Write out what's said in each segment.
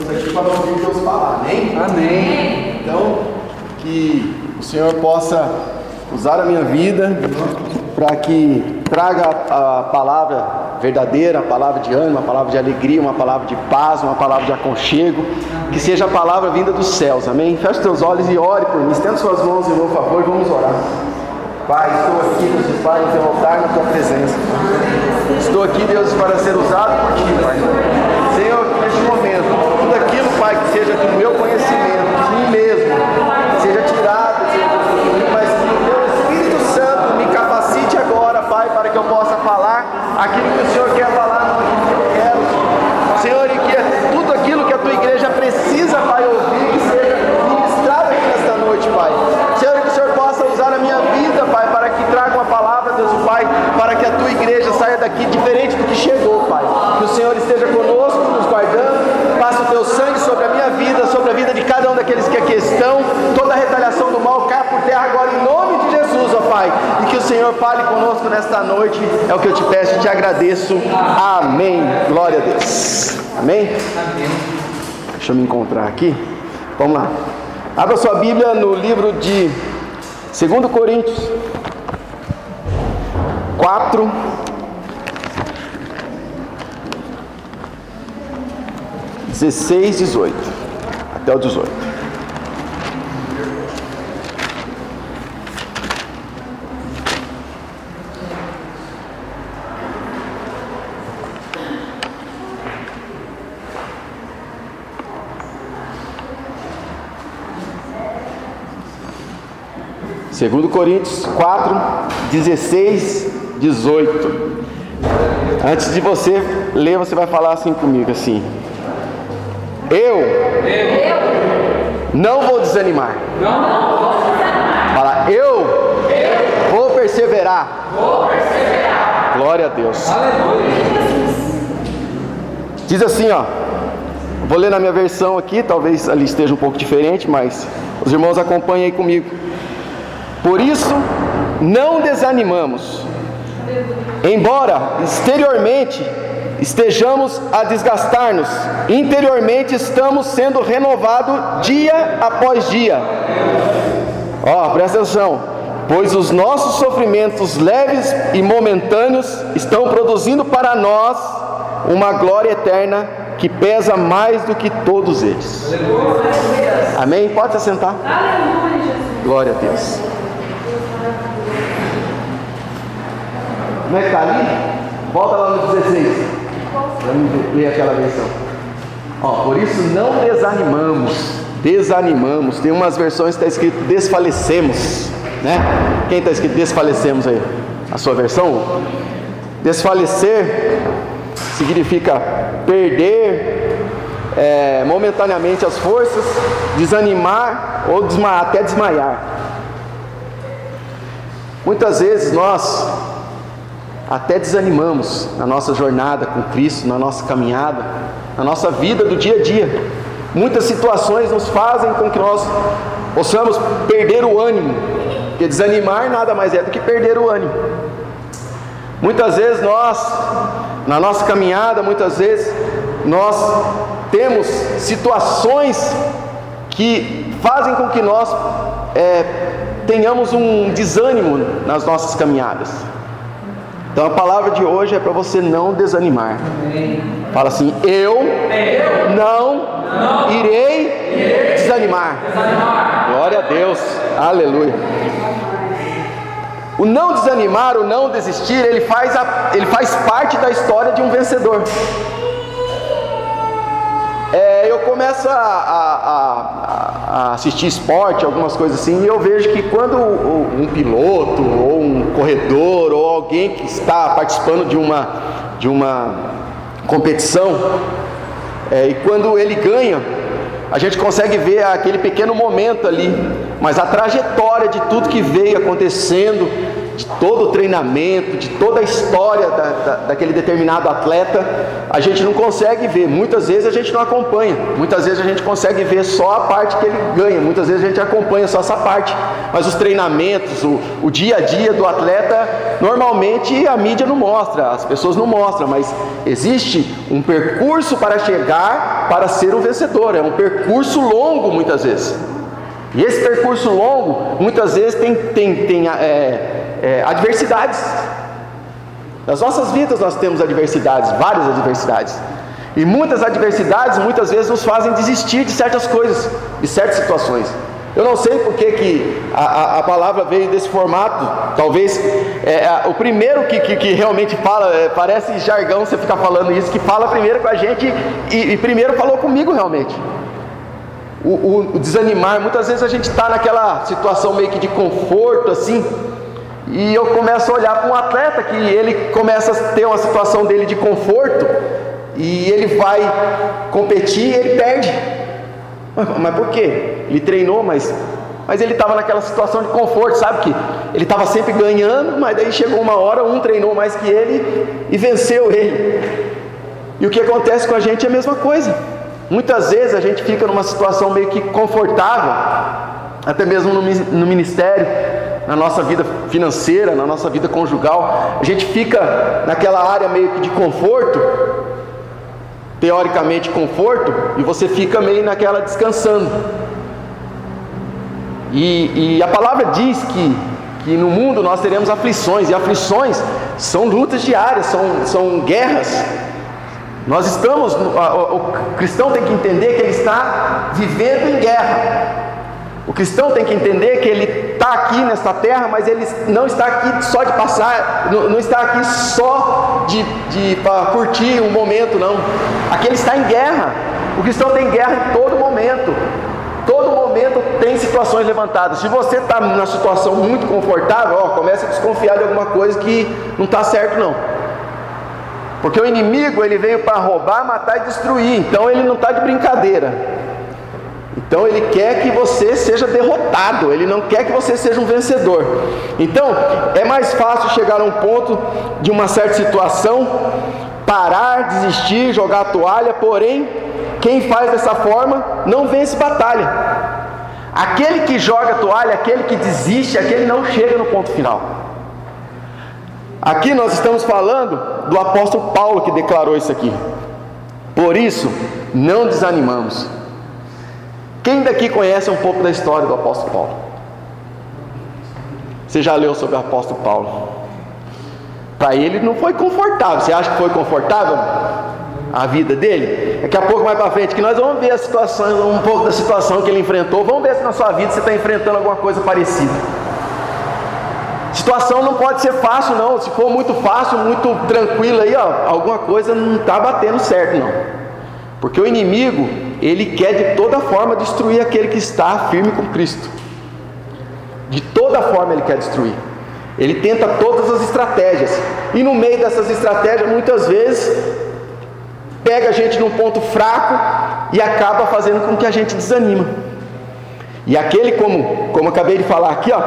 estamos aqui para ouvir Deus falar, amém? Amém. Então, que o Senhor possa usar a minha vida para que traga a palavra verdadeira, a palavra de ânimo, a palavra de alegria, uma palavra de paz, uma palavra de aconchego, que seja a palavra vinda dos céus, amém? Feche teus olhos e ore por mim, estenda suas mãos em meu favor e vamos orar. Pai, estou aqui, Deus e Pai, no teu altar, na tua presença. Estou aqui, Deus, para ser usado por ti, Pai. Senhor, neste momento, tudo aquilo, Pai, que seja do meu conhecimento, de mim mesmo, seja tirado, mas que o teu Espírito Santo me capacite agora, Pai, para que eu possa falar aquilo que o Senhor quer falar, não aquilo que eu quero. Senhor, e que tudo aquilo que a tua igreja precisa, Pai, ouvir, que seja ministrado aqui nesta noite, Pai. Senhor, que o Senhor possa usar a minha vida, Pai, para que traga uma palavra, Deus, Pai, para que a tua igreja saia daqui diferente do que chegou, Pai. Que o Senhor esteja conosco, nos guardando, passe o teu sangue sobre a minha vida, sobre a vida de cada um daqueles que aqui estão, toda a retaliação do mal caia por terra agora em nome de Jesus, ó Pai. E que o Senhor fale conosco nesta noite, é o que eu te peço e te agradeço. Amém. Glória a Deus. Amém? Deixa eu me encontrar aqui. Vamos lá. Abra sua Bíblia no livro de 2 Coríntios 4. Dezesseis, dezoito. Até o dezoito. Segundo Coríntios 4, 16, 18. Antes de você ler, você vai falar assim comigo assim. Eu, não vou desanimar. Fala, eu, vou perseverar. Glória a Deus. Diz assim, ó. Vou ler na minha versão aqui, talvez ali esteja um pouco diferente, mas os irmãos acompanhem aí comigo. Por isso, não desanimamos. Embora exteriormente estejamos a desgastar-nos, interiormente estamos sendo renovados dia após dia. Ó, presta atenção. Pois os nossos sofrimentos leves e momentâneos estão produzindo para nós uma glória eterna que pesa mais do que todos eles. Amém? Pode se sentar. Glória a Deus. Como é que está ali? Volta lá no 16. Vamos ler aquela versão. Ó, por isso não desanimamos. Desanimamos. Tem umas versões que está escrito desfalecemos. Né? Quem está escrito desfalecemos aí? A sua versão? Desfalecer significa perder é, momentaneamente as forças, desanimar ou desma até desmaiar. Muitas vezes nós até desanimamos na nossa jornada com Cristo, na nossa caminhada, na nossa vida do dia a dia. Muitas situações nos fazem com que nós possamos perder o ânimo, porque desanimar nada mais é do que perder o ânimo. Muitas vezes nós, na nossa caminhada, muitas vezes nós temos situações que fazem com que nós é, tenhamos um desânimo nas nossas caminhadas. Então a palavra de hoje é para você não desanimar. Fala assim: Eu, não, irei, desanimar. Glória a Deus, aleluia. O não desanimar, o não desistir, ele faz, a, ele faz parte da história de um vencedor. É, eu começo a, a, a, assistir esporte, algumas coisas assim, e eu vejo que quando um piloto, ou um corredor, ou alguém que está participando de uma, de uma competição, é, e quando ele ganha, a gente consegue ver aquele pequeno momento ali, mas a trajetória de tudo que veio acontecendo, de todo o treinamento, de toda a história da, da, daquele determinado atleta, a gente não consegue ver. Muitas vezes a gente não acompanha, muitas vezes a gente consegue ver só a parte que ele ganha, muitas vezes a gente acompanha só essa parte. Mas os treinamentos, o, o dia a dia do atleta, normalmente a mídia não mostra, as pessoas não mostram, mas existe um percurso para chegar para ser um vencedor. É um percurso longo muitas vezes. E esse percurso longo muitas vezes tem, tem, tem é, é, adversidades. Nas nossas vidas nós temos adversidades, várias adversidades. E muitas adversidades muitas vezes nos fazem desistir de certas coisas, de certas situações. Eu não sei por que, a, a, a palavra veio desse formato. Talvez é, é, o primeiro que, que, que realmente fala, é, parece jargão você ficar falando isso, que fala primeiro com a gente e, e primeiro falou comigo realmente. O, o, o desanimar, muitas vezes a gente está naquela situação meio que de conforto assim, e eu começo a olhar para um atleta que ele começa a ter uma situação dele de conforto e ele vai competir e ele perde. Mas, mas por quê? Ele treinou, mas, mas ele estava naquela situação de conforto, sabe que ele estava sempre ganhando, mas daí chegou uma hora, um treinou mais que ele e venceu ele. E o que acontece com a gente é a mesma coisa. Muitas vezes a gente fica numa situação meio que confortável, até mesmo no ministério, na nossa vida financeira, na nossa vida conjugal, a gente fica naquela área meio que de conforto, teoricamente conforto, e você fica meio naquela descansando. E, e, a palavra diz que, que no mundo nós teremos aflições, e aflições são lutas diárias, são, são guerras. Nós estamos, o, cristão tem que entender que ele está vivendo em guerra. O cristão tem que entender que ele está aqui nesta terra, mas ele não está aqui só de passar, não, não está aqui só de, de para curtir um momento, não. Aqui ele está em guerra. O cristão tem guerra em todo momento. Todo momento tem situações levantadas. Se você está numa situação muito confortável, ó, comece a desconfiar de alguma coisa que não está certo, não. Porque o inimigo ele veio para roubar, matar e destruir. Então ele não está de brincadeira. Então ele quer que você seja derrotado, ele não quer que você seja um vencedor. Então é mais fácil chegar a um ponto de uma certa situação, parar, desistir, jogar a toalha, porém, quem faz dessa forma não vence batalha. Aquele que joga a toalha, aquele que desiste, aquele não chega no ponto final. Aqui nós estamos falando do apóstolo Paulo que declarou isso aqui. Por isso, não desanimamos. Quem daqui conhece um pouco da história do apóstolo Paulo? Você já leu sobre o apóstolo Paulo? Para ele não foi confortável. Você acha que foi confortável a vida dele? Daqui a pouco mais para frente que nós vamos ver a situação, um pouco da situação que ele enfrentou. Vamos ver se na sua vida você está enfrentando alguma coisa parecida. Situação não pode ser fácil não. Se for muito fácil, muito tranquilo aí, ó, alguma coisa não está batendo certo não. Porque o inimigo ele quer de toda forma destruir aquele que está firme com Cristo. De toda forma ele quer destruir. Ele tenta todas as estratégias. E no meio dessas estratégias, muitas vezes, pega a gente num ponto fraco e acaba fazendo com que a gente desanima. E aquele, como, como acabei de falar aqui, ó,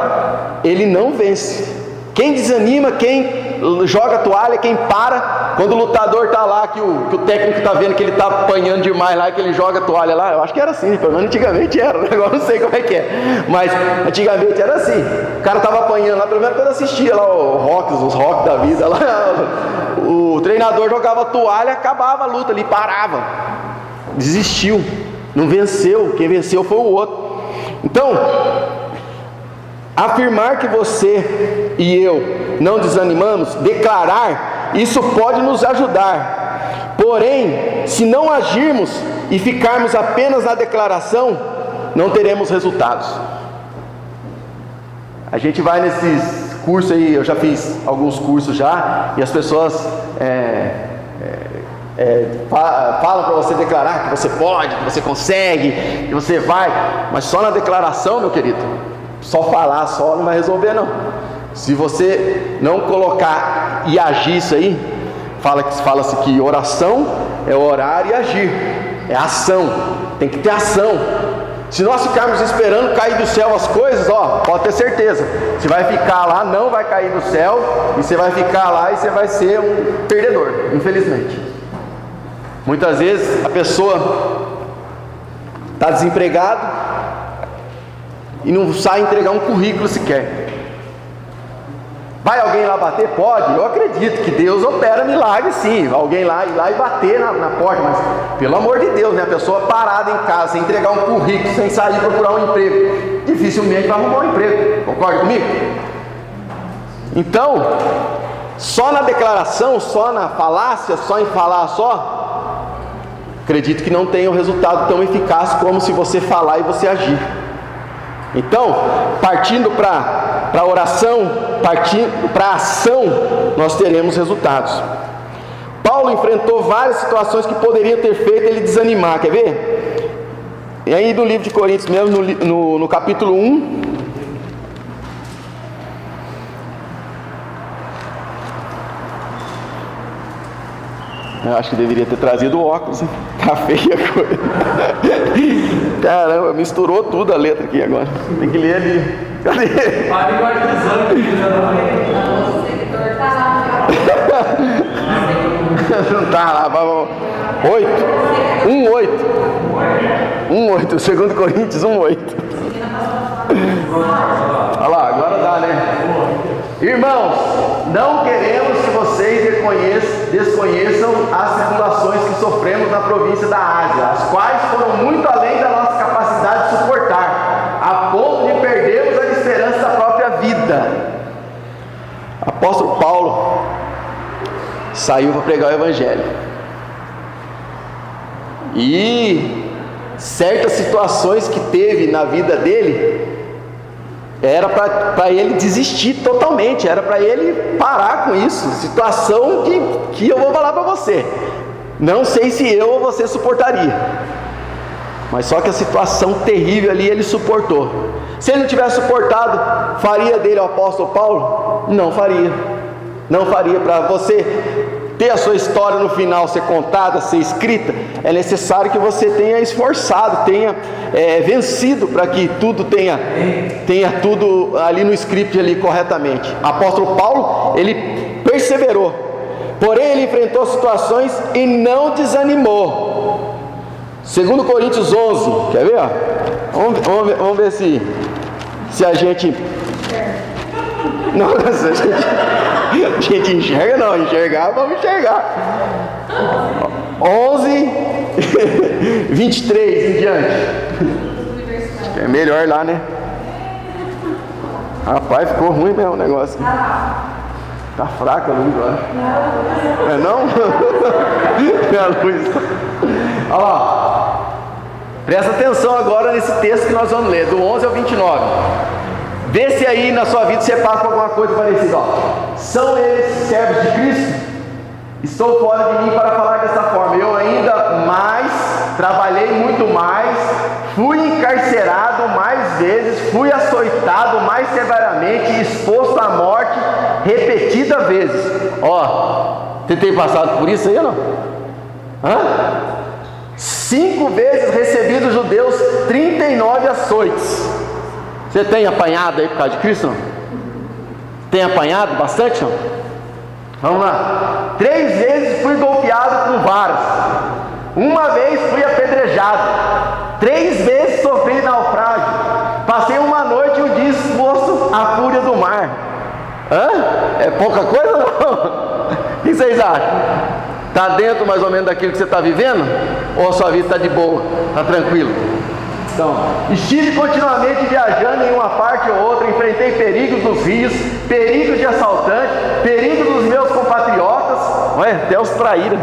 ele não vence. Quem desanima, quem joga toalha, quem para, quando o lutador está lá, que o, que o técnico está vendo que ele está apanhando demais lá, que ele joga toalha lá, eu acho que era assim, pelo menos antigamente era, agora não sei como é que é, mas antigamente era assim, o cara estava apanhando lá, pelo menos quando assistia lá o rocks, os rocks da vida lá, o treinador jogava toalha, acabava a luta ali, parava, desistiu, não venceu, quem venceu foi o outro. Então, Afirmar que você e eu não desanimamos, declarar, isso pode nos ajudar. Porém, se não agirmos e ficarmos apenas na declaração, não teremos resultados. A gente vai nesses cursos aí, eu já fiz alguns cursos já, e as pessoas é, é, falam para você declarar que você pode, que você consegue, que você vai, mas só na declaração, meu querido, só falar só não vai resolver não. Se você não colocar e agir isso aí, fala fala-se que oração é orar e agir, é ação. Tem que ter ação. Se nós ficarmos esperando cair do céu as coisas, ó, pode ter certeza. Você vai ficar lá, não vai cair do céu, e você vai ficar lá e você vai ser um perdedor, infelizmente. Muitas vezes a pessoa está desempregado, e não sai entregar um currículo sequer. Vai alguém lá bater? Pode, eu acredito que Deus opera milagre sim. Alguém lá ir lá e bater na, na, porta, mas pelo amor de Deus, né? A pessoa parada em casa, sem entregar um currículo, sem sair procurar um emprego, dificilmente vai arrumar um emprego. Concorda comigo? Então, só na declaração, só na falácia, só em falar só, acredito que não tem um resultado tão eficaz como se você falar e você agir. Então, partindo para a oração, partindo para a ação, nós teremos resultados. Paulo enfrentou várias situações que poderiam ter feito ele desanimar, quer ver? E aí no livro de Coríntios mesmo, no, no, no capítulo 1, Eu acho que deveria ter trazido o óculos, hein? Tá feia a coisa. Caramba, misturou tudo a letra aqui agora. Tem que ler ali. Cadê? Não tá lá, vamos. Oito. Um oito. Um oito. Segundo Coríntios, um oito. Olha lá, agora dá, né? Irmãos, não queremos que vocês desconheçam as tribulações que sofremos na província da Ásia, as quais foram muito além da nossa capacidade de suportar, a ponto de perdermos a esperança da própria vida. Apóstolo Paulo saiu para pregar o Evangelho. E certas situações que teve na vida dele era para ele desistir totalmente, era para ele parar com isso. Situação que, que eu vou falar para você. Não sei se eu ou você suportaria. Mas só que a situação terrível ali ele suportou. Se ele não tivesse suportado, faria dele o apóstolo Paulo? Não faria. Não faria para você ter a sua história no final ser contada, ser escrita, é necessário que você tenha esforçado, tenha é, vencido para que tudo tenha, tenha tudo ali no script ali corretamente. Apóstolo Paulo, ele perseverou, porém ele enfrentou situações e não desanimou. Segundo Coríntios 11, quer ver? Vamos, vamos, vamos ver se, se a gente não, a gente, a gente enxerga não, enxergar, vamos enxergar. 11, 23 em diante. É melhor lá, né? Rapaz, ficou ruim mesmo o negócio. Tá fraca a luz, acho. É não? É a luz. Olha lá. Presta atenção agora nesse texto que nós vamos ler, do 11 ao 29. Vê se aí na sua vida você passa por alguma coisa parecida. Ó. São eles servos de Cristo? Estou fora de mim para falar dessa forma. Eu ainda mais, trabalhei muito mais, fui encarcerado mais vezes, fui açoitado mais severamente, exposto à morte repetidas vezes. Ó, você tem passado por isso aí ou não? Hã? Cinco vezes recebi dos judeus 39 açoites. Você tem apanhado aí por causa de Cristo? Não? Tem apanhado bastante? Não? Vamos lá. Três vezes fui golpeado com varas. Uma vez fui apedrejado. Três vezes sofri naufrágio. Passei uma noite e um dia exposto à fúria do mar. Hã? É pouca coisa não? O que vocês acham? Está dentro mais ou menos daquilo que você está vivendo? Ou a sua vida está de boa? Está tranquilo? Então, estive continuamente viajando em uma parte ou outra, enfrentei perigos dos rios, perigos de assaltante, perigos dos meus compatriotas, Ué, até os traíram,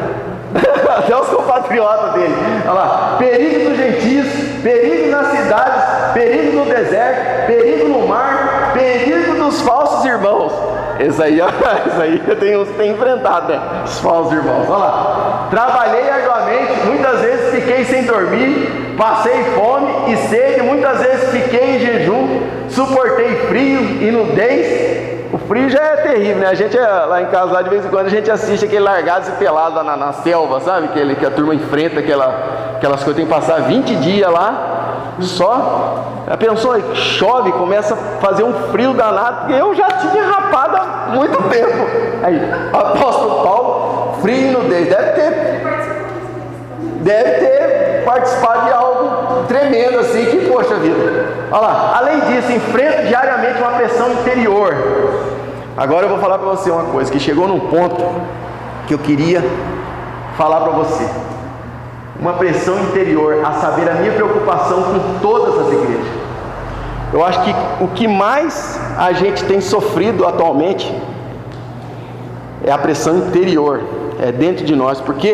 até os compatriotas dele, olha lá, perigo dos gentios, perigo nas cidades, perigo no deserto, perigo no mar, perigo dos falsos irmãos. Esse aí, esse aí eu tenho, tenho enfrentado, né? Os falsos irmãos. Olha lá. Trabalhei arduamente, muitas vezes fiquei sem dormir, Passei fome e sede, muitas vezes fiquei em jejum, suportei frio e nudez. O frio já é terrível, né? A gente é, lá em casa, lá, de vez em quando, a gente assiste aquele largados e pelados na, na selva, sabe? Que, que a turma enfrenta aquela, aquelas coisas, tem que passar 20 dias lá, só. Já pensou, chove, começa a fazer um frio danado, eu já tinha rapado há muito tempo. Aí, apóstolo Paulo, frio e nudez, deve ter. Deve ter participado de algo tremendo assim, que poxa vida. Olha lá, além disso, enfrento diariamente uma pressão interior. Agora eu vou falar para você uma coisa que chegou num ponto que eu queria falar para você. Uma pressão interior, a saber, a minha preocupação com todas as igrejas. Eu acho que o que mais a gente tem sofrido atualmente é a pressão interior, é dentro de nós, porque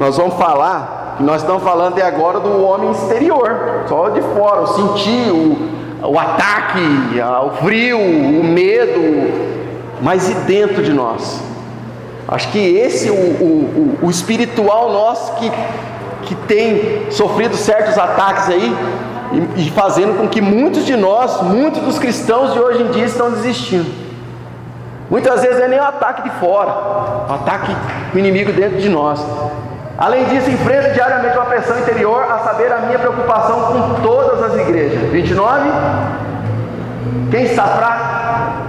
nós vamos falar, nós estamos falando até agora do homem exterior, só de fora, o sentir, o, o ataque, o frio, o medo, mas e dentro de nós? Acho que esse é o, o, o, espiritual nosso que, que tem sofrido certos ataques aí e, e fazendo com que muitos de nós, muitos dos cristãos de hoje em dia estão desistindo. Muitas vezes é nem o ataque de fora, o ataque do inimigo dentro de nós. Além disso, enfrento diariamente uma pressão interior, a saber, a minha preocupação com todas as igrejas. 29. Quem está fraco?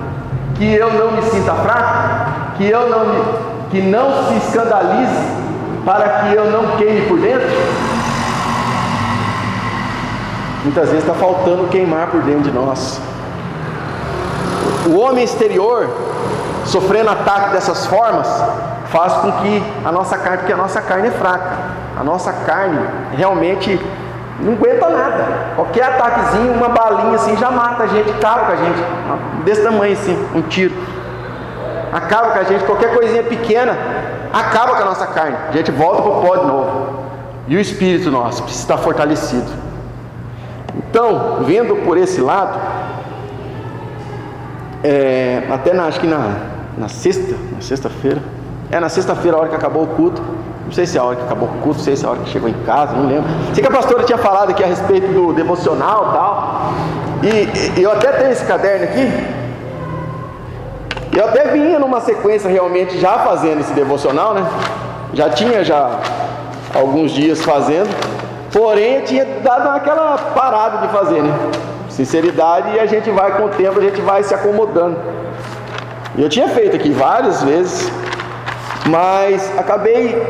Que eu não me sinta fraco? Que eu não me, que não se escandalize para que eu não queime por dentro? Muitas vezes está faltando queimar por dentro de nós. O homem exterior, sofrendo ataque dessas formas, faz com que a nossa carne, porque a nossa carne é fraca, a nossa carne realmente não aguenta nada. Qualquer ataquezinho, uma balinha assim já mata a gente, acaba com a gente, desse tamanho assim, um tiro. Acaba com a gente, qualquer coisinha pequena, acaba com a nossa carne. A gente volta para o pó de novo. E o espírito nosso precisa estar fortalecido. Então, vendo por esse lado, é, até na, acho que na, na sexta, na sexta-feira, é na sexta-feira, a hora que acabou o culto. Não sei se é a hora que acabou o culto, não sei se é a hora que chegou em casa, não lembro. Sei que a pastora tinha falado aqui a respeito do devocional e tal. E, e eu até tenho esse caderno aqui. Eu até vinha numa sequência realmente já fazendo esse devocional, né? Já tinha já alguns dias fazendo. Porém, eu tinha dado aquela parada de fazer, né? Sinceridade e a gente vai com o tempo, a gente vai se acomodando. Eu tinha feito aqui várias vezes, mas acabei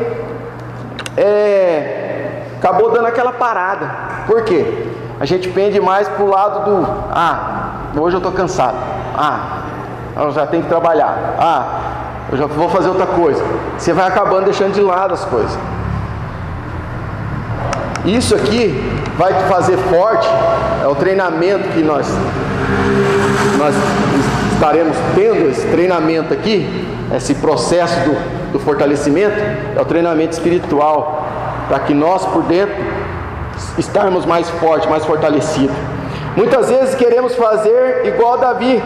é, acabou dando aquela parada. Por quê? A gente pende mais pro lado do ah, hoje eu estou cansado. Ah, eu já tenho que trabalhar. Ah, eu já vou fazer outra coisa. Você vai acabando deixando de lado as coisas. Isso aqui vai te fazer forte, é o treinamento que nós nós estaremos tendo esse treinamento aqui, esse processo do, do fortalecimento, é o treinamento espiritual, para que nós por dentro estarmos mais fortes, mais fortalecidos. Muitas vezes queremos fazer igual Davi,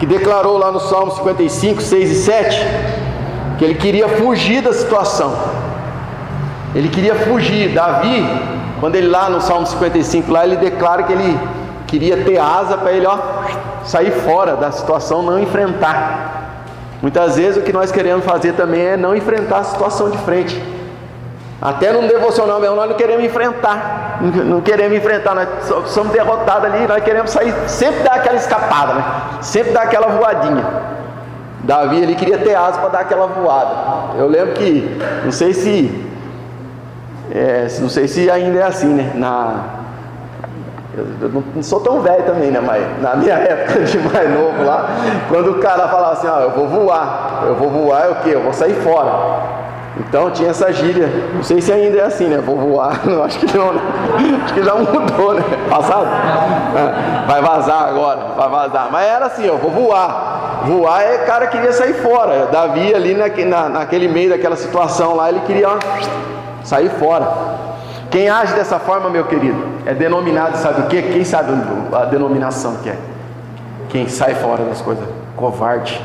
que declarou lá no Salmo 55, 6 e 7, que ele queria fugir da situação. Ele queria fugir. Davi, quando ele lá no Salmo 55, lá ele declara que ele queria ter asa para ele ó, sair fora da situação, não enfrentar. Muitas vezes o que nós queremos fazer também é não enfrentar a situação de frente. Até num devocional mesmo, nós não queremos enfrentar. Não queremos enfrentar, nós somos derrotados ali, nós queremos sair, sempre dar aquela escapada, né? Sempre dar aquela voadinha. Davi ele queria ter asa para dar aquela voada. Eu lembro que, não sei se, é, não sei se ainda é assim, né? Na, eu não sou tão velho também, né? Mas na minha época de mais novo lá, quando o cara falava assim, ó, eu vou voar, eu vou voar é o quê? Eu vou sair fora. Então tinha essa gíria, não sei se ainda é assim, né? Vou voar, não, acho que não, né? Acho que já mudou, né? Passado? É, vai vazar agora, vai vazar. Mas era assim, eu vou voar. Voar é cara que queria sair fora. Davi ali na, naquele meio daquela situação lá, ele queria ó, sair fora. Quem age dessa forma, meu querido, é denominado, sabe o que? Quem sabe a denominação que é? Quem sai fora das coisas, covarde.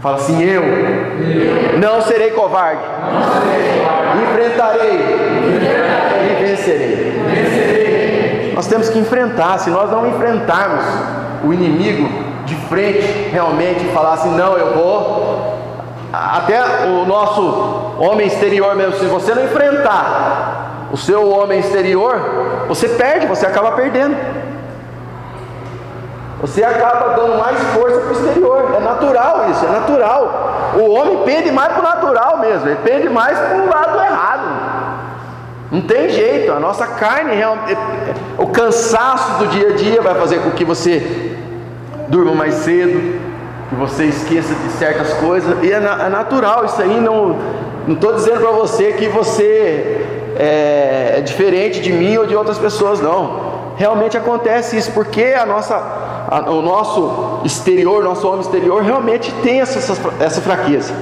Fala assim: eu, eu. Não, serei covarde. não serei covarde, enfrentarei, enfrentarei. e vencerei. vencerei. Nós temos que enfrentar. Se nós não enfrentarmos o inimigo de frente, realmente, falar assim: não, eu vou até o nosso homem exterior mesmo, se você não enfrentar o seu homem exterior, você perde, você acaba perdendo. Você acaba dando mais força para o exterior. É natural isso, é natural. O homem pende mais para o natural mesmo, ele pende mais para o lado errado. Não tem jeito, a nossa carne, é, é, o cansaço do dia a dia vai fazer com que você durma mais cedo, que você esqueça de certas coisas. E é, é natural isso aí, não estou dizendo para você que você é, é diferente de mim ou de outras pessoas, não. Realmente acontece isso, porque a nossa, a, o nosso exterior, nosso homem exterior, realmente tem essa, essa fraqueza.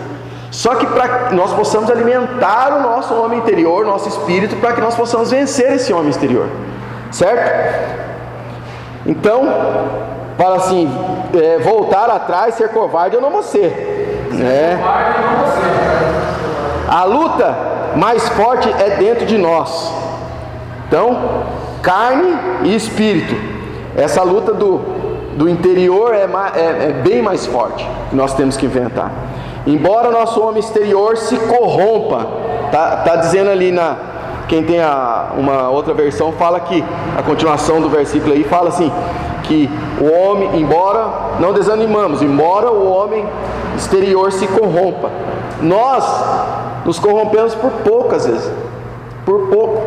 Só que para nós possamos alimentar o nosso homem interior, nosso espírito, para que nós possamos vencer esse homem exterior, certo? Então, fala assim: é, voltar atrás, ser covarde, eu não vou ser. Né? A luta mais forte é dentro de nós. Então, carne e espírito. Essa luta do, do interior é, é, é bem mais forte que nós temos que inventar. Embora nosso homem exterior se corrompa, tá, tá dizendo ali na quem tem a, uma outra versão fala que a continuação do versículo aí fala assim que o homem, embora não desanimamos, embora o homem exterior se corrompa, nós nos corrompemos por poucas vezes, por pouco,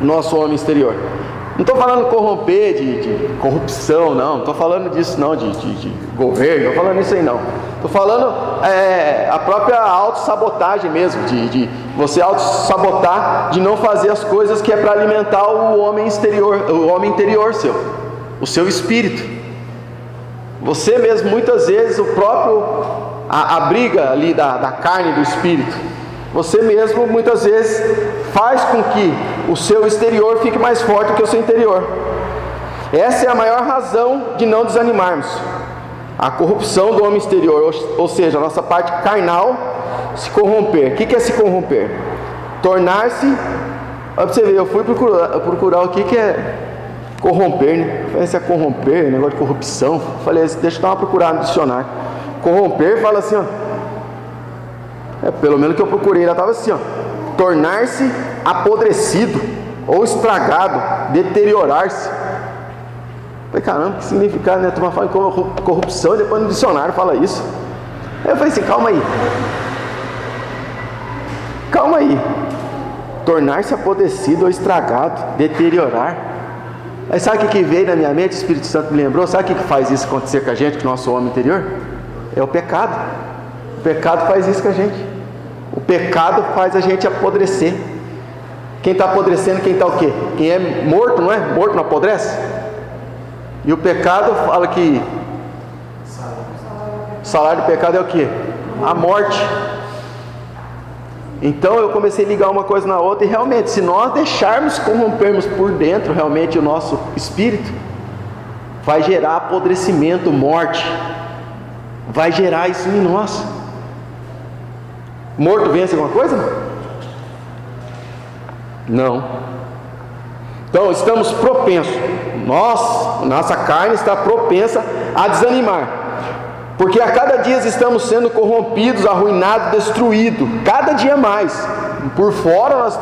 nosso homem exterior. Não estou falando corromper de, de, corrupção, não. Não estou falando disso, não, de, de, de governo. Não estou falando isso aí, não. Estou falando é, a própria autossabotagem mesmo, de, de você autossabotar, de não fazer as coisas que é para alimentar o homem exterior, o homem interior seu, o seu espírito. Você mesmo, muitas vezes, o próprio, a, a briga ali da, da carne do espírito, você mesmo, muitas vezes, faz com que o seu exterior fique mais forte que o seu interior. Essa é a maior razão de não desanimarmos. A corrupção do homem exterior, ou seja, a nossa parte carnal se corromper. O que é se corromper? Tornar-se. Olha você ver, eu fui procurar, procurar o que, que é corromper, né? Falei, se é corromper, negócio de corrupção. Falei, deixa eu dar uma procurada no dicionário. Corromper fala assim, ó. É, pelo menos que eu procurei, ela estava assim, ó tornar-se apodrecido ou estragado, deteriorar-se. Falei, caramba, que significado, né? Tu fala em corrupção, depois no dicionário fala isso. Aí eu falei assim, calma aí. Calma aí. Tornar-se apodrecido ou estragado, deteriorar. Aí sabe o que veio na minha mente? O Espírito Santo me lembrou. Sabe o que faz isso acontecer com a gente, com o nosso homem interior? É o pecado. O pecado faz isso com a gente. O pecado faz a gente apodrecer. Quem está apodrecendo, quem está o quê? Quem é morto, não é? Morto não apodrece? E o pecado fala que o salário do pecado é o que? A morte. Então eu comecei a ligar uma coisa na outra e realmente, se nós deixarmos corrompermos por dentro realmente o nosso espírito, vai gerar apodrecimento, morte. Vai gerar isso em nós. Morto vence alguma coisa? Não. Então estamos propensos. Nós, nossa carne está propensa a desanimar. Porque a cada dia estamos sendo corrompidos, arruinados, destruídos. Cada dia mais. Por fora, nós,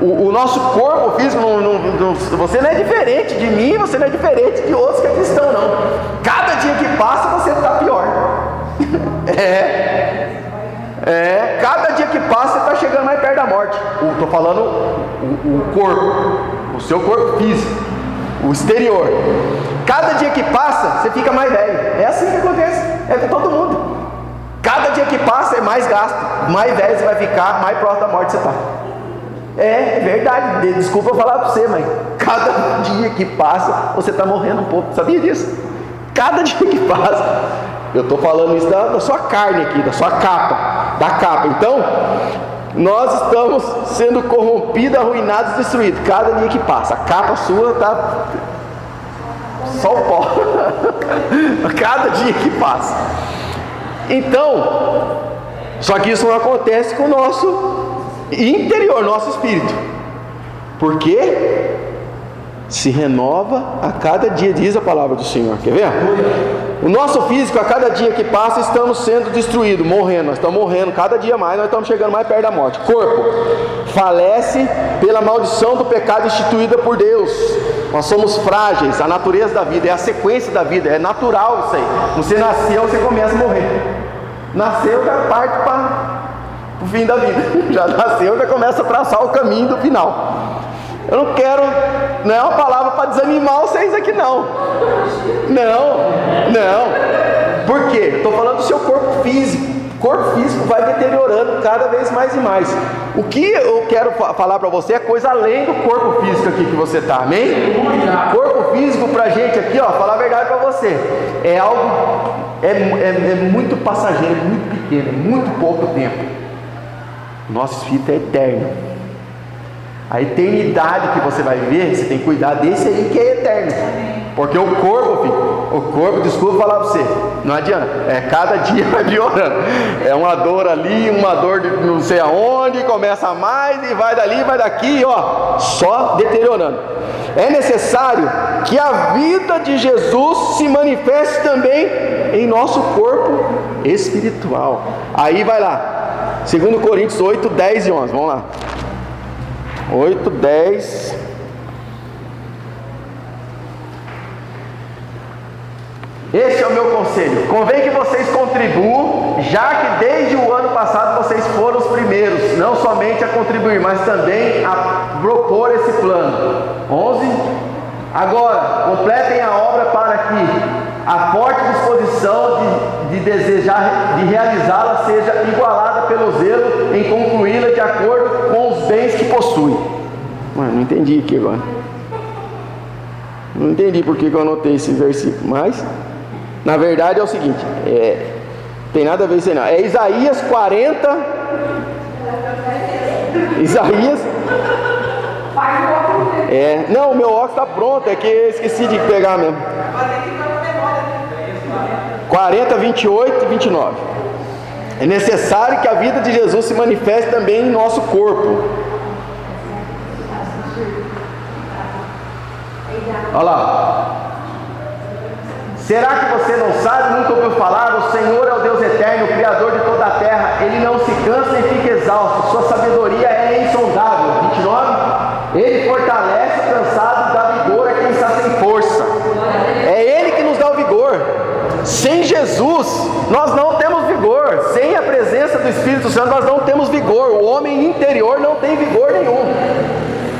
o, o, nosso corpo físico, não, não, não, você não é diferente de mim, você não é diferente de outros que é cristão, não. Cada dia que passa, você está pior. é. É, cada dia que passa você está chegando mais perto da morte. Estou falando o, o corpo, o seu corpo físico, o exterior. Cada dia que passa, você fica mais velho. É assim que acontece. É com todo mundo. Cada dia que passa é mais gasto, mais velho você vai ficar, mais próximo da morte você está. É verdade. Desculpa falar para você, mas cada dia que passa você está morrendo um pouco. Sabia disso? Cada dia que passa. Eu estou falando isso da, da sua carne aqui, da sua capa da capa. Então, nós estamos sendo corrompidos, arruinados, destruídos. Cada dia que passa, a capa sua está só o pó. Cada dia que passa. Então, só que isso não acontece com o nosso interior, nosso espírito. Por quê? se renova a cada dia, diz a palavra do Senhor. Quer ver? O nosso físico, a cada dia que passa, estamos sendo destruídos, morrendo. Nós estamos morrendo cada dia mais, nós estamos chegando mais perto da morte. Corpo falece pela maldição do pecado instituída por Deus. Nós somos frágeis, a natureza da vida, é a sequência da vida, é natural isso aí. Você nasceu, você começa a morrer. Nasceu, já parte para o fim da vida. Já nasceu, já começa a traçar o caminho do final. Eu não quero, não é uma palavra para desanimar vocês aqui não. Não, não. Por quê? Estou falando do seu corpo físico. O corpo físico vai deteriorando cada vez mais e mais. O que eu quero falar para você é coisa além do corpo físico aqui que você está, amém? Corpo físico para gente aqui, ó, falar a verdade para você, é algo, é, é, é muito passageiro, muito pequeno, muito pouco tempo. Nosso espírito é eterno. A eternidade que você vai viver, você tem que cuidar desse aí que é eterno. Porque o corpo, filho, o corpo, desculpa falar para você, não adianta, é cada dia vai piorando. É uma dor ali, uma dor de não sei aonde, começa mais e vai dali, vai daqui, ó, só deteriorando. É necessário que a vida de Jesus se manifeste também em nosso corpo espiritual. Aí vai lá, 2 Coríntios 8, 10 e 11, vamos lá. 8, 10 Esse é o meu conselho. Convém que vocês contribuam, já que desde o ano passado vocês foram os primeiros, não somente a contribuir, mas também a propor esse plano. 11. Agora, completem a obra para que a forte disposição de, de desejar, de realizá-la seja igualada pelo zelo em concluí-la de acordo com os bens que possui. Mano, não entendi aqui agora. Não entendi por que eu anotei esse versículo, mas na verdade é o seguinte, é, tem nada a ver isso aí não. É Isaías 40. Isaías. É, não, o meu óculos está pronto, é que eu esqueci de pegar mesmo. 40, 28 e 29. É necessário que a vida de Jesus se manifeste também em nosso corpo. Olha lá. Será que você não sabe, nunca ouviu falar? O Senhor é o Deus eterno, o Criador de toda a terra. Ele não se cansa nem fica exausto. Sua sabedoria é insondável. 29. Ele fortalece o cansado e dá vigor a quem está sem força. É Ele que nos dá o vigor. Sem Jesus, nós não temos vigor. Sem a presença do Espírito Santo, nós não temos vigor. O homem interior não tem vigor nenhum.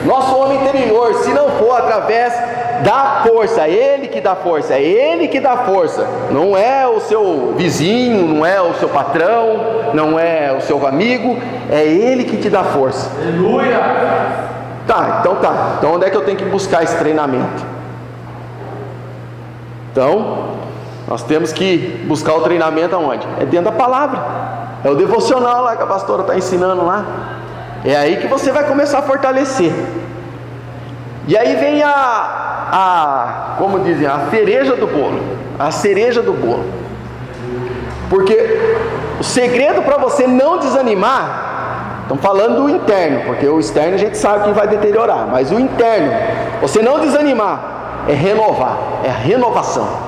Nosso homem interior, se não for através da força, é Ele que dá força, é Ele que dá força, não é o seu vizinho, não é o seu patrão, não é o seu amigo, é Ele que te dá força. Aleluia! Tá, então tá. Então onde é que eu tenho que buscar esse treinamento? Então, nós temos que buscar o treinamento aonde? É dentro da palavra. É o devocional lá que a pastora está ensinando lá. É aí que você vai começar a fortalecer. E aí vem a, a, como dizem, a cereja do bolo, a cereja do bolo. Porque o segredo para você não desanimar, estamos falando do interno, porque o externo a gente sabe que vai deteriorar, mas o interno, você não desanimar, é renovar, é a renovação.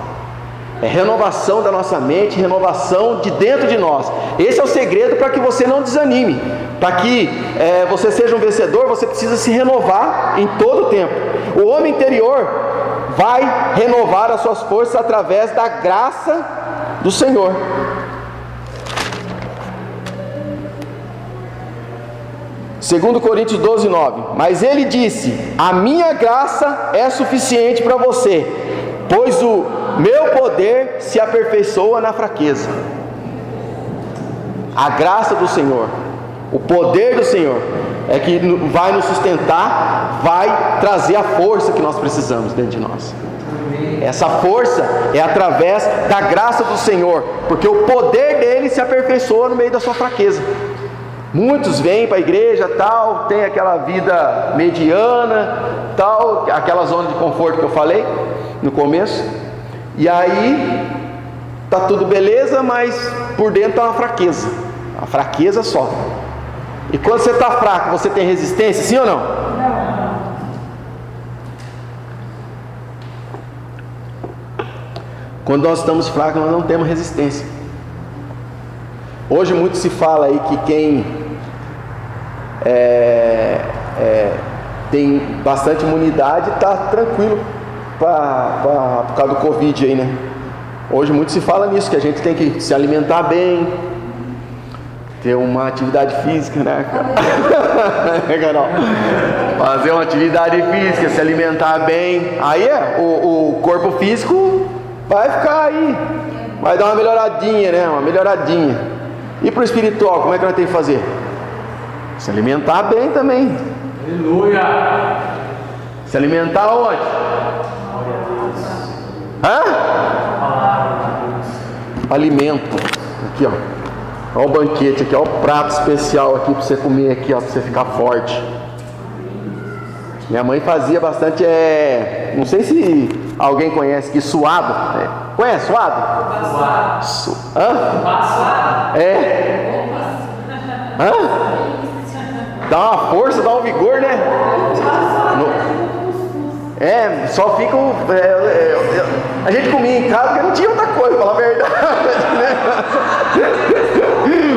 É renovação da nossa mente, renovação de dentro de nós. Esse é o segredo para que você não desanime. Para que é, você seja um vencedor, você precisa se renovar em todo o tempo. O homem interior vai renovar as suas forças através da graça do Senhor. Segundo Coríntios 12, 9. Mas ele disse: A minha graça é suficiente para você, pois o meu poder se aperfeiçoa na fraqueza. A graça do Senhor, o poder do Senhor é que vai nos sustentar, vai trazer a força que nós precisamos dentro de nós. Essa força é através da graça do Senhor, porque o poder dele se aperfeiçoa no meio da sua fraqueza. Muitos vêm para a igreja, tal, tem aquela vida mediana, tal, aquela zona de conforto que eu falei no começo. E aí tá tudo beleza, mas por dentro tá uma fraqueza. A fraqueza só. E quando você está fraco, você tem resistência, sim ou não? Não. Quando nós estamos fracos, nós não temos resistência. Hoje muito se fala aí que quem é, é, tem bastante imunidade está tranquilo pra, pra, por causa do Covid aí, né? Hoje muito se fala nisso, que a gente tem que se alimentar bem, ter uma atividade física, né, Carol? Fazer uma atividade física, se alimentar bem. Aí é, o, o corpo físico vai ficar aí. Vai dar uma melhoradinha, né? Uma melhoradinha. E para o espiritual, como é que nós temos que fazer? Se alimentar bem também. Aleluia! Se alimentar onde? Hã? Alimento. Aqui, ó. Olha o banquete aqui, olha o prato especial aqui para você comer aqui, ó, para você ficar forte. Minha mãe fazia bastante, é, não sei se alguém conhece que suado. É. Conhece suado? Suado. Su... Hã? Suado. É. Hã? Dá uma força, dá um vigor, né? É, só fica o. É, é, a gente comia em casa porque não tinha outra coisa, falar a verdade. Né?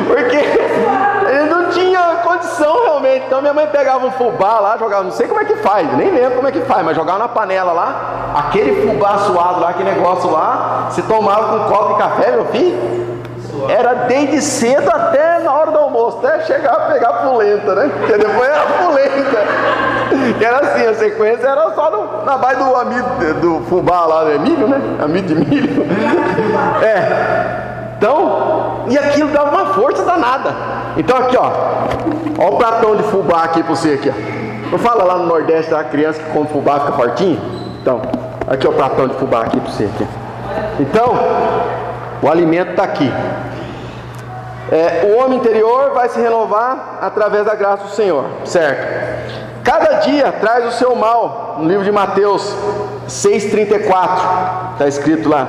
Porque ele não tinha condição realmente. Então minha mãe pegava um fubá lá, jogava, não sei como é que faz, nem lembro como é que faz, mas jogava na panela lá, aquele fubá suado lá, aquele negócio lá, se tomava com um copo de café, meu filho. Era desde cedo até na hora do almoço, até chegar a pegar polenta, né? Porque depois era polenta. Que era assim, a sequência era só no, na base do amido do fubá lá, é milho, né? Amido de milho. É. Então, e aquilo dava uma força danada. Então aqui, ó. Ó o pratão de fubá aqui para você aqui, ó. Não fala lá no Nordeste da criança que come fubá fica fortinho? Então, aqui ó, o pratão de fubá aqui para você aqui. Então, o alimento está aqui. É, o homem interior vai se renovar através da graça do Senhor, certo? Cada dia traz o seu mal, no livro de Mateus 6,34, está escrito lá.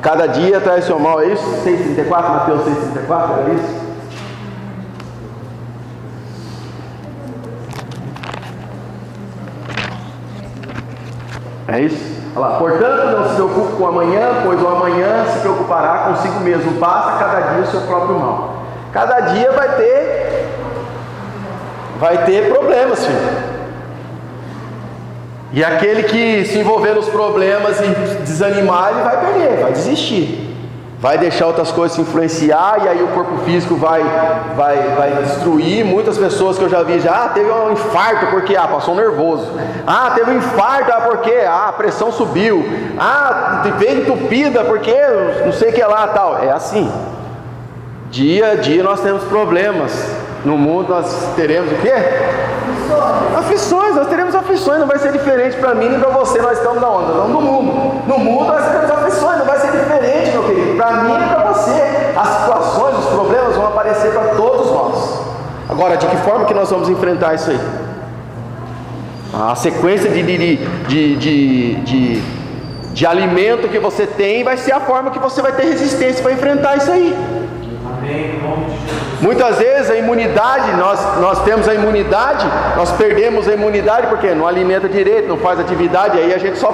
Cada dia traz o seu mal, é isso? 6,34, Mateus 6,34, é isso? É isso? Olha lá, portanto, não se preocupe com amanhã, pois o amanhã se preocupará consigo mesmo. Basta cada dia o seu próprio mal. Cada dia vai ter, vai ter problemas, filho. E aquele que se envolver nos problemas e desanimar, ele vai perder, vai desistir. Vai deixar outras coisas se influenciar e aí o corpo físico vai, vai, vai destruir. Muitas pessoas que eu já vi já ah, teve um infarto porque ah, passou nervoso. Ah, teve um infarto ah, porque ah, a pressão subiu. Ah, veio entupida porque não sei o que lá tal. É assim. Dia a dia nós temos problemas. No mundo nós teremos o quê? Aflições, nós teremos aflições, não vai ser diferente para mim nem para você, nós estamos na onda, estamos no mundo. No mundo nós teremos aflições, não vai ser diferente, meu querido, para mim e para você. As situações, os problemas vão aparecer para todos nós. Agora, de que forma que nós vamos enfrentar isso aí? A sequência de, de, de, de, de, de alimento que você tem vai ser a forma que você vai ter resistência para enfrentar isso aí. Amém. Muitas vezes a imunidade, nós, nós temos a imunidade, nós perdemos a imunidade porque não alimenta direito, não faz atividade, aí a gente só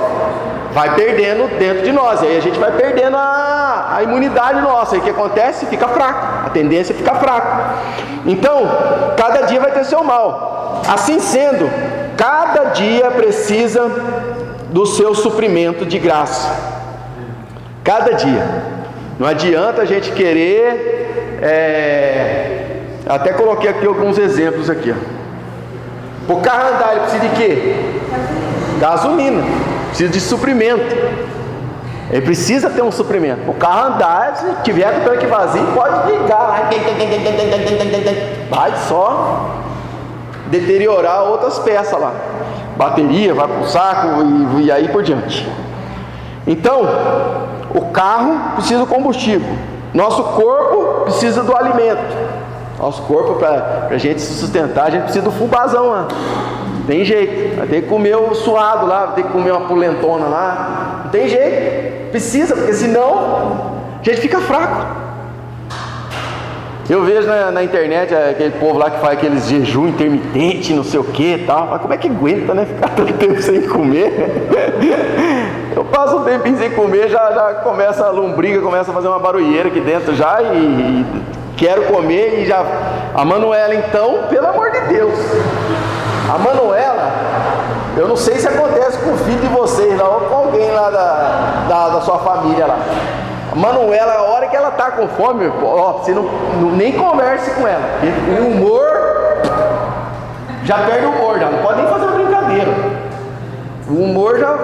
vai perdendo dentro de nós, aí a gente vai perdendo a, a imunidade nossa, e o que acontece? Fica fraco, a tendência é ficar fraco. Então, cada dia vai ter seu mal. Assim sendo, cada dia precisa do seu suprimento de graça. Cada dia. Não adianta a gente querer é, até coloquei aqui alguns exemplos aqui. O carro andar ele precisa de quê? Gasolina. Precisa de suprimento. Ele precisa ter um suprimento. O carro andar, se tiver com o tanque vazio, pode ligar. Vai só deteriorar outras peças lá. Bateria, vai para o saco e, e aí por diante. Então, o carro precisa de combustível. Nosso corpo precisa do alimento. Nosso corpo, para a gente se sustentar, a gente precisa do fubazão lá. Tem jeito. Vai ter que comer o suado lá, vai ter que comer uma polentona lá. Não tem jeito. Precisa, porque senão a gente fica fraco. Eu vejo na, na, internet aquele povo lá que faz aqueles jejum intermitente, não sei o que e tal. Mas como é que aguenta, né? Ficar tanto tempo sem comer. Eu passo um tempinho sem comer, já, já começa a lombriga, começa a fazer uma barulheira aqui dentro já e, e quero comer e já. A Manuela, então, pelo amor de Deus. A Manuela, eu não sei se acontece com o filho de vocês lá ou com alguém lá da, da, da sua família lá. A Manuela, a hora que ela tá com fome, ó, você não, não nem converse com ela. O humor já perde o humor, já não pode nem fazer brincadeira. O humor já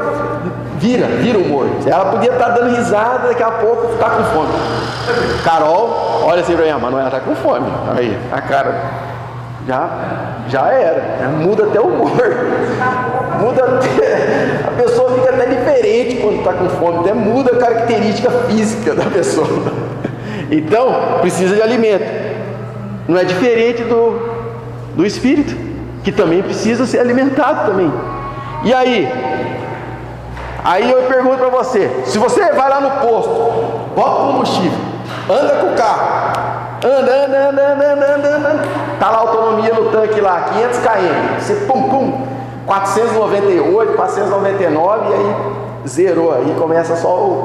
vira, vira o humor. Ela podia estar tá dando risada, daqui a pouco está com fome. Carol, olha assim para mim, a Manuela está com fome. Aí, a cara já, já era. Muda até o humor. Muda até, a pessoa fica até diferente quando está com fome, até muda a característica física da pessoa. Então, precisa de alimento. Não é diferente do, do espírito, que também precisa ser alimentado também. E aí? Aí eu pergunto para você: se você vai lá no posto, bota combustível, anda com o carro, Anda, anda, anda, anda, anda, anda. Tá lá a autonomia no tanque lá, 500 km. Você pum, pum, 498, 499 e aí zerou. Aí começa só o,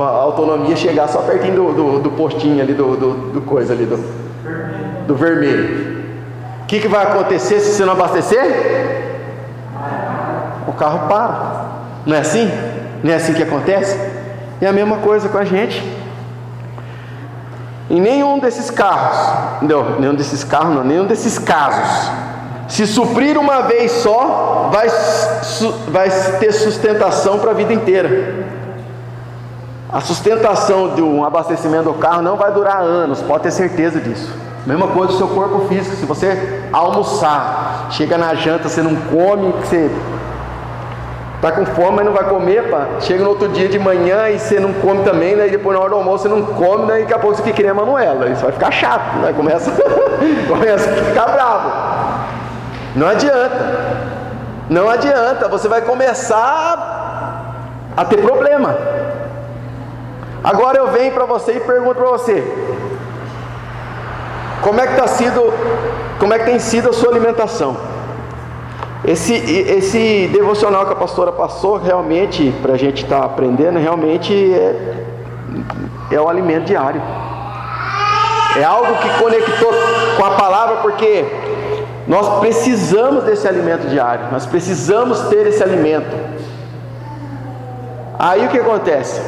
a autonomia chegar só pertinho do, do, do postinho ali, do, do, do, coisa ali, do, do vermelho. O que, que vai acontecer se você não abastecer? O carro para. Não é assim? Não é assim que acontece? É a mesma coisa com a gente. Em nenhum desses carros, não, nenhum desses carros não, nenhum desses casos, se suprir uma vez só, vai, vai ter sustentação para a vida inteira. A sustentação de um abastecimento do carro não vai durar anos, pode ter certeza disso. Mesma coisa do seu corpo físico, se você almoçar, chega na janta, você não come, você Está com fome, mas não vai comer, pá. Chega no outro dia de manhã e você não come também, daí depois na hora do almoço você não come, daí daqui a pouco você fica que nem a Manuela. Isso vai ficar chato, né? Começa, começa a ficar bravo. Não adianta. Não adianta, você vai começar a ter problema. Agora eu venho para você e pergunto para você: como é que está sido, como é que tem sido a sua alimentação? Esse, esse devocional que a pastora passou, realmente, para a gente estar tá aprendendo, realmente é, é o alimento diário. É algo que conectou com a palavra, porque nós precisamos desse alimento diário, nós precisamos ter esse alimento. Aí o que acontece?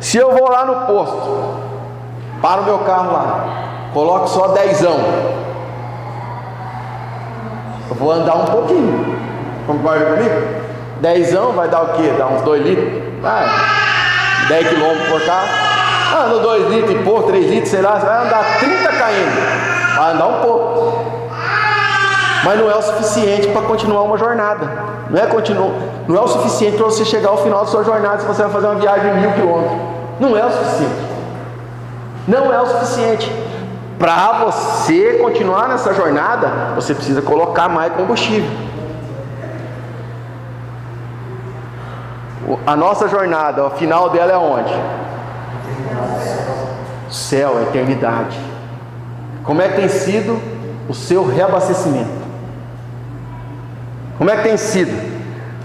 Se eu vou lá no posto, paro meu carro lá, coloco só dezão, eu vou andar um pouquinho. Concorda comigo? Dezão vai dar o quê? Dá uns 2 litros? Vai. 10 quilômetros por carro. Anda 2 litros e pouco, 3 litros, sei lá, você vai andar 30 km. Vai andar um pouco. Mas não é o suficiente para continuar uma jornada. Não é, continu... não é o suficiente para você chegar ao final da sua jornada se você vai fazer uma viagem de mil quilômetros. Não é o suficiente. Não é o suficiente. Para você continuar nessa jornada, você precisa colocar mais combustível. A nossa jornada, o final dela é onde? Céu, eternidade. Como é que tem sido o seu reabastecimento? Como é que tem sido?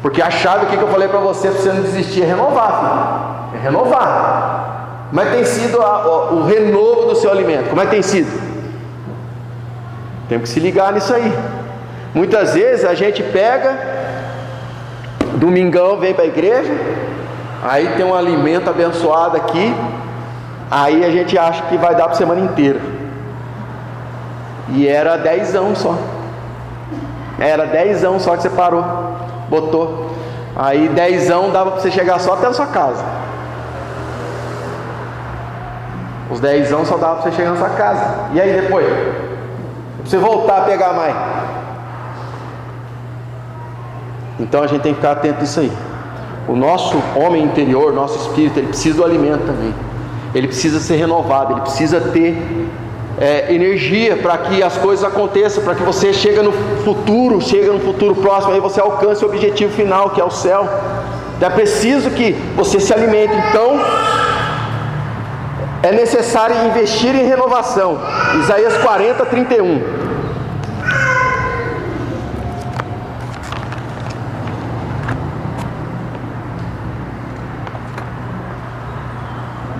Porque a chave que eu falei para você, para você não desistir, é renovar, filho. É renovar. Como é que tem sido a, o, renovo do seu alimento? Como é que tem sido? Tem que se ligar nisso aí. Muitas vezes a gente pega, domingão vem para a igreja, aí tem um alimento abençoado aqui, aí a gente acha que vai dar para a semana inteira. E era dezão só. Era dezão só que você parou, botou. Aí dezão dava para você chegar só até a sua casa. Os dezão só dava para você chegar na sua casa. E aí depois? Você voltar a pegar mais. Então a gente tem que ficar atento nisso aí. O nosso homem interior, nosso espírito, ele precisa do alimento também. Ele precisa ser renovado, ele precisa ter é, energia para que as coisas aconteçam, para que você chegue no futuro, chegue no futuro próximo, aí você alcance o objetivo final, que é o céu. Então, é preciso que você se alimente. Então, é necessário investir em renovação. Isaías 40, 31.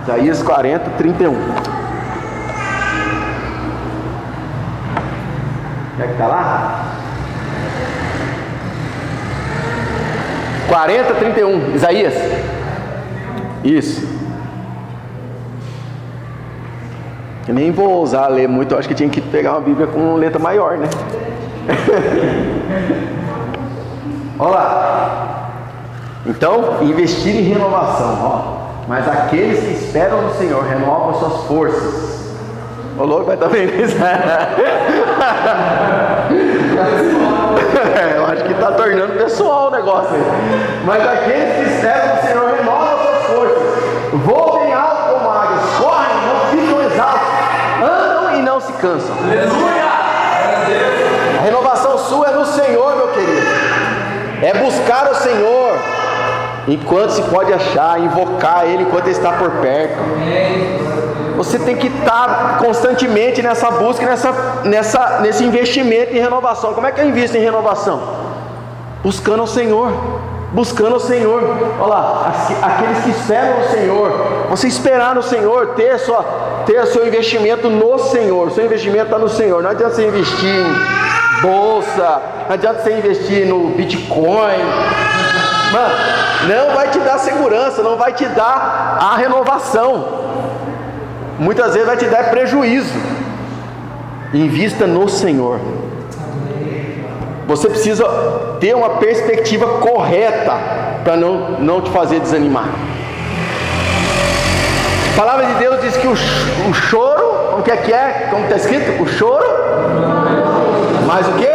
Isaías 40, 31. Quer que está lá? 40, 31. Isaías. Isso. Eu nem vou usar ler muito, acho que tinha que pegar uma Bíblia com letra maior, né? Olha lá. Então, investir em renovação, ó. Mas aqueles que esperam no Senhor renovam suas forças. O louco vai estar isso. Eu acho que está tornando pessoal o negócio. Mas aqueles que esperam no Senhor renovam suas forças. Voam andam não se cansam. Aleluia! A renovação sua é no Senhor, meu querido. É buscar o Senhor enquanto se pode achar, invocar Ele enquanto Ele está por perto. Você tem que estar constantemente nessa busca, nessa, nessa, nesse investimento em renovação. Como é que eu invisto em renovação? Buscando o Senhor, buscando o Senhor. Olha lá, aqueles que esperam no Senhor. Você esperar no Senhor, ter, sua, ter seu investimento no Senhor. Seu investimento está no Senhor. Não adianta você investir em bolsa, não adianta você investir no Bitcoin. Mano, não vai te dar segurança, não vai te dar a renovação. Muitas vezes vai te dar prejuízo. Invista no Senhor. Você precisa ter uma perspectiva correta para não, não te fazer desanimar. Palavra de Deus diz que o, o choro, como que é que é? Como está escrito? O choro, mais o que?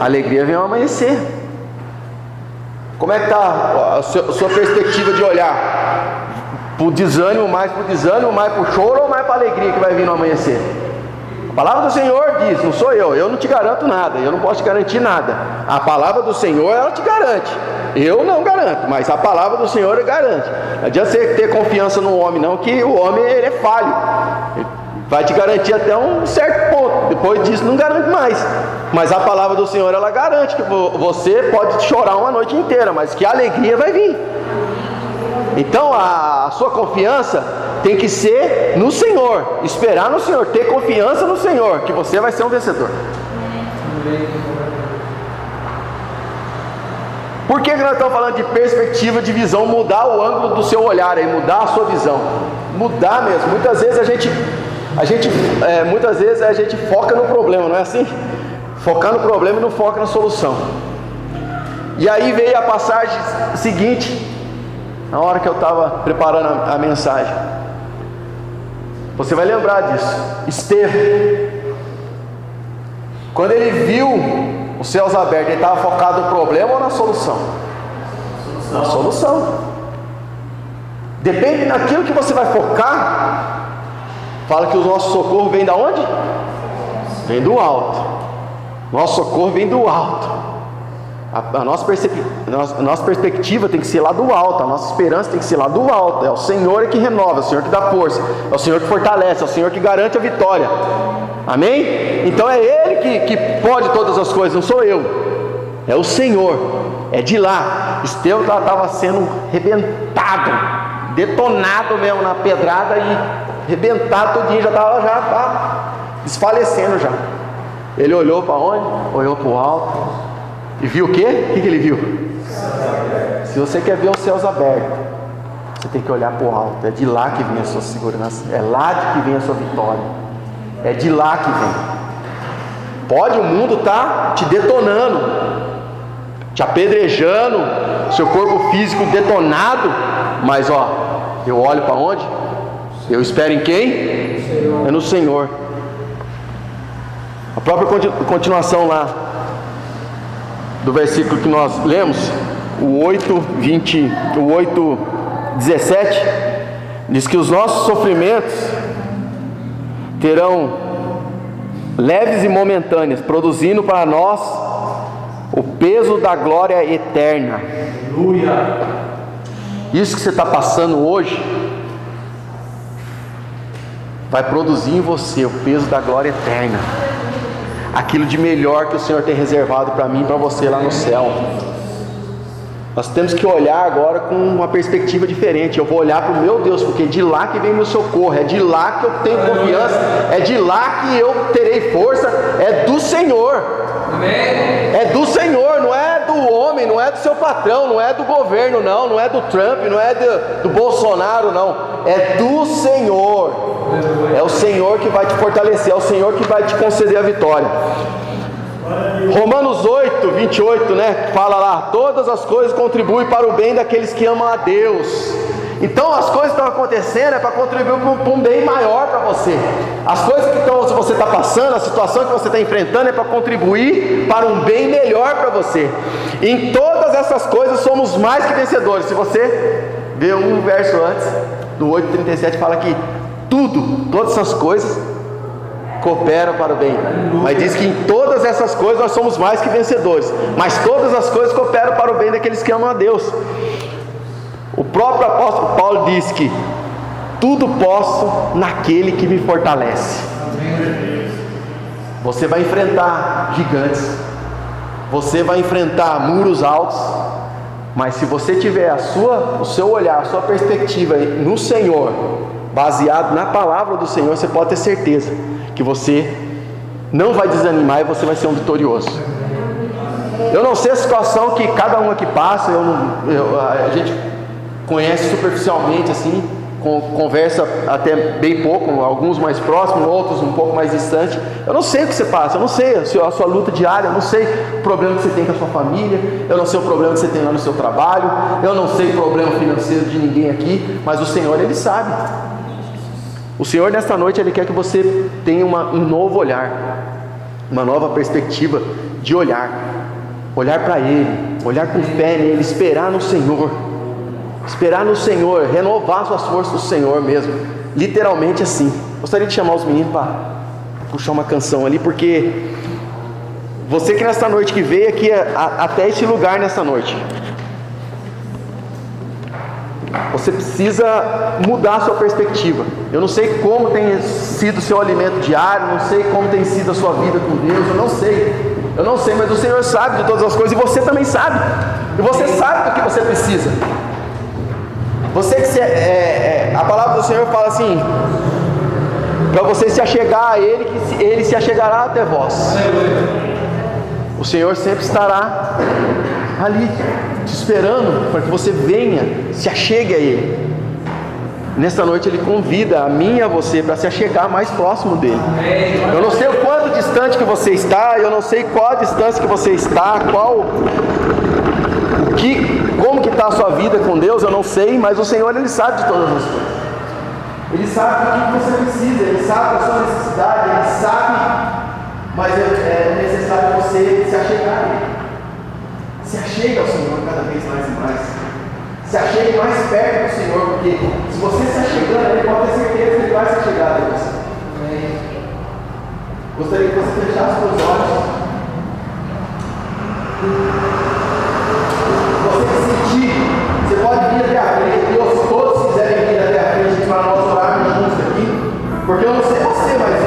Alegria vem ao amanhecer. Como é que está a sua perspectiva de olhar? Para o desânimo, mais para o desânimo, mais para o choro ou mais para a alegria que vai vir no amanhecer? A palavra do Senhor diz, não sou eu, eu não te garanto nada, eu não posso te garantir nada. A palavra do Senhor, ela te garante. Eu não garanto, mas a palavra do Senhor garante. Não adianta você ter confiança no homem, não, que o homem ele é falho. Ele vai te garantir até um certo ponto. Depois disso não garante mais. Mas a palavra do Senhor ela garante que você pode chorar uma noite inteira, mas que a alegria vai vir. Então a, sua confiança tem que ser no Senhor, esperar no Senhor, ter confiança no Senhor, que você vai ser um vencedor. Por que, que nós estamos falando de perspectiva, de visão, mudar o ângulo do seu olhar aí, mudar a sua visão? Mudar mesmo. Muitas vezes a gente, a gente, é, muitas vezes a gente foca no problema, não é assim? Focar no problema e não foca na solução. E aí veio a passagem seguinte, na hora que eu estava preparando a, a mensagem. Você vai lembrar disso. Estevão, quando ele viu os céus abertos, ele estava focado no problema ou na solução? solução? Na solução. Depende daquilo que você vai focar. Fala que o nosso socorro vem da onde? Vem do alto. Nosso socorro vem do alto. A, a, nossa a, nossa perspectiva tem que ser lá do alto, a nossa esperança tem que ser lá do alto. É o Senhor que renova, é o Senhor que dá força, é o Senhor que fortalece, é o Senhor que garante a vitória. Amém? Então é Ele que, que pode todas as coisas, não sou eu, é o Senhor, é de lá. Estevão estava sendo rebentado, detonado mesmo na pedrada e rebentado todinho, já estava já tá desfalecendo já. Ele olhou para onde? Olhou para o alto e viu o quê? O que, ele viu? Se você quer ver os céus abertos, você tem que olhar para o alto. É de lá que vem a sua segurança. É lá que vem a sua vitória. É de lá que vem. Pode o mundo tá te detonando, te apedrejando, seu corpo físico detonado, mas ó, eu olho para onde? Eu espero em quem? É no Senhor. A própria continuação lá, do versículo que nós lemos, o 8, 20, o 8, 17, diz que os nossos sofrimentos terão leves e momentâneos, produzindo para nós o peso da glória eterna. Aleluia. Isso que você está passando hoje vai produzir em você o peso da glória eterna aquilo de melhor que o Senhor tem reservado para mim e para você lá no céu. Nós temos que olhar agora com uma perspectiva diferente. Eu vou olhar para o meu Deus, porque é de lá que vem meu socorro, é de lá que eu tenho confiança, é de lá que eu terei força, é do Senhor. É do Senhor, não é do homem, não é do seu patrão, não é do governo, não, não é do Trump, não é do, do Bolsonaro, não é do Senhor. É o Senhor que vai te fortalecer, é o Senhor que vai te conceder a vitória. Romanos 8, 28, né? Fala lá: todas as coisas contribuem para o bem daqueles que amam a Deus. Então as coisas que estão acontecendo é para contribuir para um bem maior para você. As coisas que estão, você está passando, a situação que você está enfrentando é para contribuir para um bem melhor para você. Em todas essas coisas somos mais que vencedores. Se você ver um verso antes, do 8,37 fala que tudo, todas essas coisas cooperam para o bem. Mas diz que em todas essas coisas nós somos mais que vencedores. Mas todas as coisas cooperam para o bem daqueles que amam a Deus. O próprio apóstolo Paulo diz que tudo posso naquele que me fortalece. Você vai enfrentar gigantes, você vai enfrentar muros altos, mas se você tiver a sua, o seu olhar, a sua perspectiva no Senhor, baseado na palavra do Senhor, você pode ter certeza que você não vai desanimar e você vai ser um vitorioso. Eu não sei a situação que cada um aqui passa, eu não, eu, a gente conhece superficialmente assim, conversa até bem pouco, alguns mais próximos, outros um pouco mais distantes. Eu não sei o que você passa, eu não sei a sua, a sua, luta diária, eu não sei o problema que você tem com a sua família, eu não sei o problema que você tem lá no seu trabalho, eu não sei o problema financeiro de ninguém aqui, mas o Senhor, Ele sabe. O Senhor, nesta noite, Ele quer que você tenha uma, um novo olhar, uma nova perspectiva de olhar, olhar para Ele, olhar com fé nele, esperar no Senhor. Esperar no Senhor, renovar suas forças no Senhor mesmo. Literalmente assim. Gostaria de chamar os meninos para puxar uma canção ali, porque você que nesta noite que veio aqui até este lugar nessa noite, você precisa mudar a sua perspectiva. Eu não sei como tem sido o seu alimento diário, não sei como tem sido a sua vida com Deus, eu não sei. Eu não sei, mas o Senhor sabe de todas as coisas e você também sabe. E você sabe do que você precisa. Você que se, é, é, a palavra do Senhor fala assim, para você se achegar a Ele, que Ele se achegará até vós. O Senhor sempre estará ali, te esperando para que você venha, se achegue a Ele. Nesta noite Ele convida a mim e a você para se achegar mais próximo dele. Eu não sei o quanto distante que você está, eu não sei qual a distância que você está, qual que, como que está a sua vida com Deus, eu não sei, mas o Senhor Ele sabe de todas as coisas. Ele sabe do que você precisa, Ele sabe da sua necessidade, Ele sabe, mas é, é necessário você se achegar a Ele. Se achegue ao Senhor cada vez mais e mais. Se achegue mais perto do Senhor, porque se você se achegando, Ele pode ter certeza que Ele vai se achegar a você. Gostaria que você fechasse os seus olhos porque eu não sei você, mas